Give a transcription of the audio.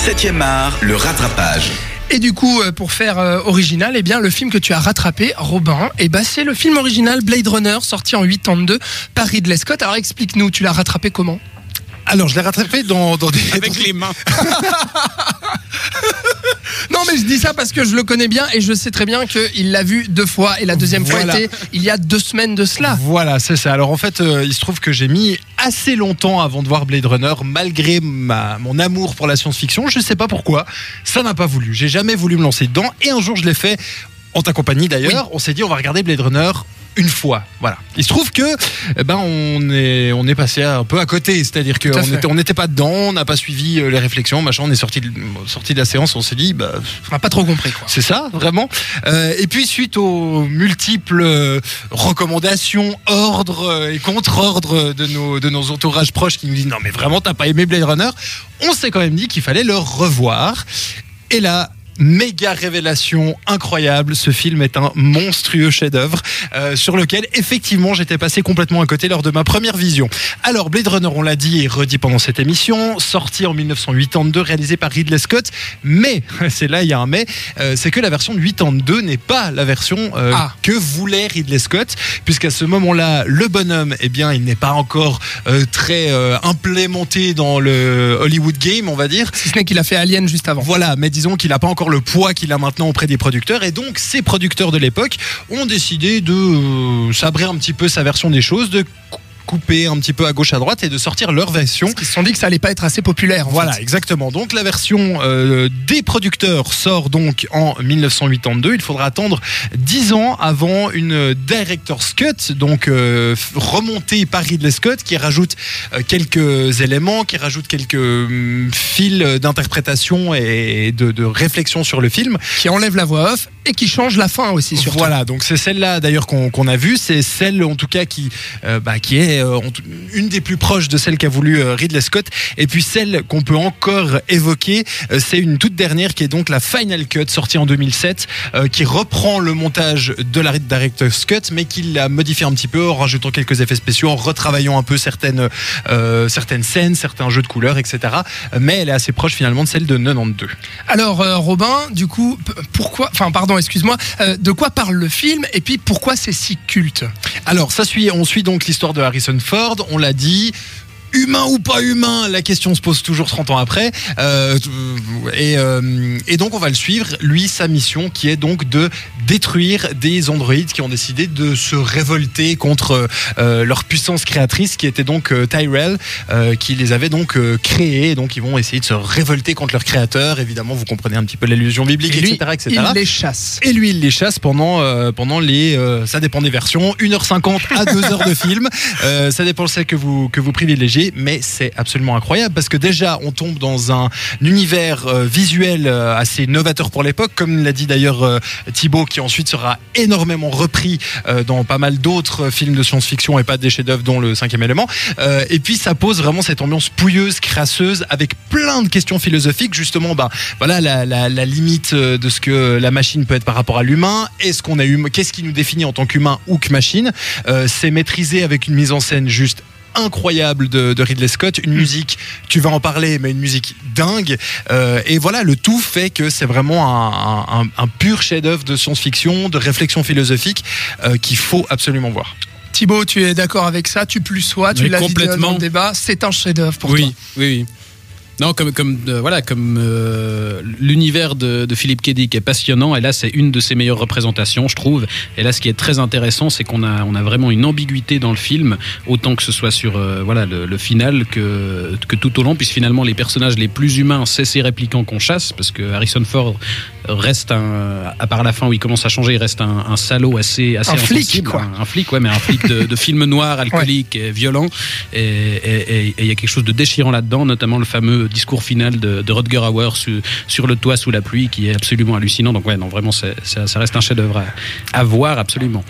7e art, le rattrapage. Et du coup, euh, pour faire euh, original, eh bien, le film que tu as rattrapé, Robin, eh ben, c'est le film original Blade Runner, sorti en 82 par Ridley Scott. Alors explique-nous, tu l'as rattrapé comment? Alors, je l'ai rattrapé dans, dans des. Avec les mains. Mais je dis ça parce que je le connais bien et je sais très bien qu'il l'a vu deux fois. Et la deuxième Voilà. fois était il y a deux semaines de cela. Voilà, c'est ça. Alors en fait, euh, il se trouve que j'ai mis assez longtemps avant de voir Blade Runner, malgré ma, mon amour pour la science-fiction. Je sais pas pourquoi, ça n'a pas voulu. J'ai jamais voulu me lancer dedans. Et un jour, je l'ai fait en ta compagnie d'ailleurs. On s'est dit, on va regarder Blade Runner une fois. Voilà. Il se trouve que, eh ben, on est, on est passé un peu à côté. C'est-à-dire qu'on fait. était, on n'était pas dedans, on n'a pas suivi euh, les réflexions, machin. On est sorti de, sorti de la séance, on s'est dit, bah, On n'a pas trop compris, quoi. c'est ça, vraiment. Euh, et puis suite aux multiples euh, recommandations, ordres et contre-ordres de nos, de nos entourages proches qui nous disent non mais vraiment t'as pas aimé Blade Runner, on s'est quand même dit qu'il fallait le revoir. Et là, méga révélation incroyable, ce film est un monstrueux chef-d'œuvre euh, sur lequel effectivement j'étais passé complètement à côté lors de ma première vision. Alors Blade Runner, on l'a dit et redit pendant cette émission, sorti en 1982, réalisé par Ridley Scott, mais c'est là il y a un mais, euh, c'est que la version de 82 n'est pas la version euh, Ah. que voulait Ridley Scott, puisqu'à ce moment-là, le bonhomme, eh bien, il n'est pas encore euh, très euh, implémenté dans le Hollywood game, on va dire. Si ce n'est qu'il a fait Alien juste avant. Voilà, mais disons qu'il n'a pas encore le poids qu'il a maintenant auprès des producteurs. Et donc, ces producteurs de l'époque ont décidé de euh, sabrer un petit peu sa version des choses, de couper un petit peu à gauche à droite et de sortir leur version. Ils se sont dit que ça allait pas être assez populaire. en Voilà, fait. exactement. Donc la version euh, des producteurs sort donc en 1982. Il faudra attendre 10 ans avant une director's cut, donc euh, remontée par Ridley Scott, qui rajoute euh, quelques éléments, qui rajoute quelques hum, fils d'interprétation et de, de réflexion sur le film. Qui enlève la voix off et qui change la fin aussi, surtout. Voilà, donc c'est celle-là d'ailleurs qu'on a vue, c'est celle en tout cas qui, euh, bah, qui est euh, une des plus proches de celle qu'a voulu euh, Ridley Scott. Et puis celle qu'on peut encore évoquer, c'est une toute dernière qui est donc la Final Cut sortie en 2007, euh, qui reprend le montage de la Director's Cut, mais qui l'a modifié un petit peu en rajoutant quelques effets spéciaux, en retravaillant un peu certaines, certaines scènes, certains jeux de couleurs, etc. Mais elle est assez proche finalement de celle de 92. Alors, Robin, du coup, pourquoi, enfin, pardon, excuse-moi, euh, de quoi parle le film et puis pourquoi c'est si culte? Alors, ça suit, on suit donc l'histoire de Harrison Ford, on l'a dit. Humain ou pas humain, la question se pose toujours 30 ans après. Euh, et, euh, et donc on va le suivre, lui, sa mission qui est donc de détruire des androïdes qui ont décidé de se révolter contre euh, leur puissance créatrice qui était donc euh, Tyrell, qui les avait donc créés. Donc ils vont essayer de se révolter contre leur créateur. Évidemment, vous comprenez un petit peu l'allusion biblique, Et lui, etc. etc. il les chasse. Et lui, il les chasse pendant, euh, pendant les. euh, ça dépend des versions, 1h50 à 2 heures de film. Euh, ça dépend de celle que vous, que vous privilégiez, mais c'est absolument incroyable parce que déjà, on tombe dans un univers euh, visuel euh, assez novateur pour l'époque, comme l'a dit d'ailleurs euh, Thibaut, qui ensuite sera énormément repris dans pas mal d'autres films de science-fiction et pas des chefs-d'œuvre, dont le cinquième élément. Et puis, ça pose vraiment cette ambiance pouilleuse, crasseuse, avec plein de questions philosophiques, justement, bah, voilà la, limite de ce que la machine peut être par rapport à l'humain. Est-ce qu'on a eu, qu'est-ce qui nous définit en tant qu'humain ou que machine? C'est maîtrisé avec une mise en scène juste incroyable de, de Ridley Scott, une musique, tu vas en parler, mais une musique dingue. Euh, et voilà, le tout fait que c'est vraiment un, un- un pur chef-d'œuvre de science-fiction, de réflexion philosophique euh, qu'il faut absolument voir. Thibaut, tu es d'accord avec ça? Tu plus sois, tu l'as dit dans complètement. le débat, c'est un chef-d'œuvre pour oui, toi. oui, oui. Non, comme, euh, voilà, comme euh, l'univers de, de Philippe Kedic est passionnant, et là, c'est une de ses meilleures représentations, je trouve. Et là, ce qui est très intéressant, c'est qu'on a, vraiment une ambiguïté dans le film, autant que ce soit sur euh, voilà, le, final que, que tout au long, puisque finalement, les personnages les plus humains, c'est ces répliquants qu'on chasse, parce que Harrison Ford reste un, à part la fin où il commence à changer, il reste un, un salaud assez, assez Un flic, quoi. Un, un flic, ouais, mais un flic de, de film noir, alcoolique et violent. Et il y a quelque chose de déchirant là-dedans, notamment le fameux discours final de, de Rutger Hauer su- sur le toit sous la pluie, qui est absolument hallucinant. Donc ouais, non, vraiment, ça, ça reste un chef-d'œuvre à, à voir absolument.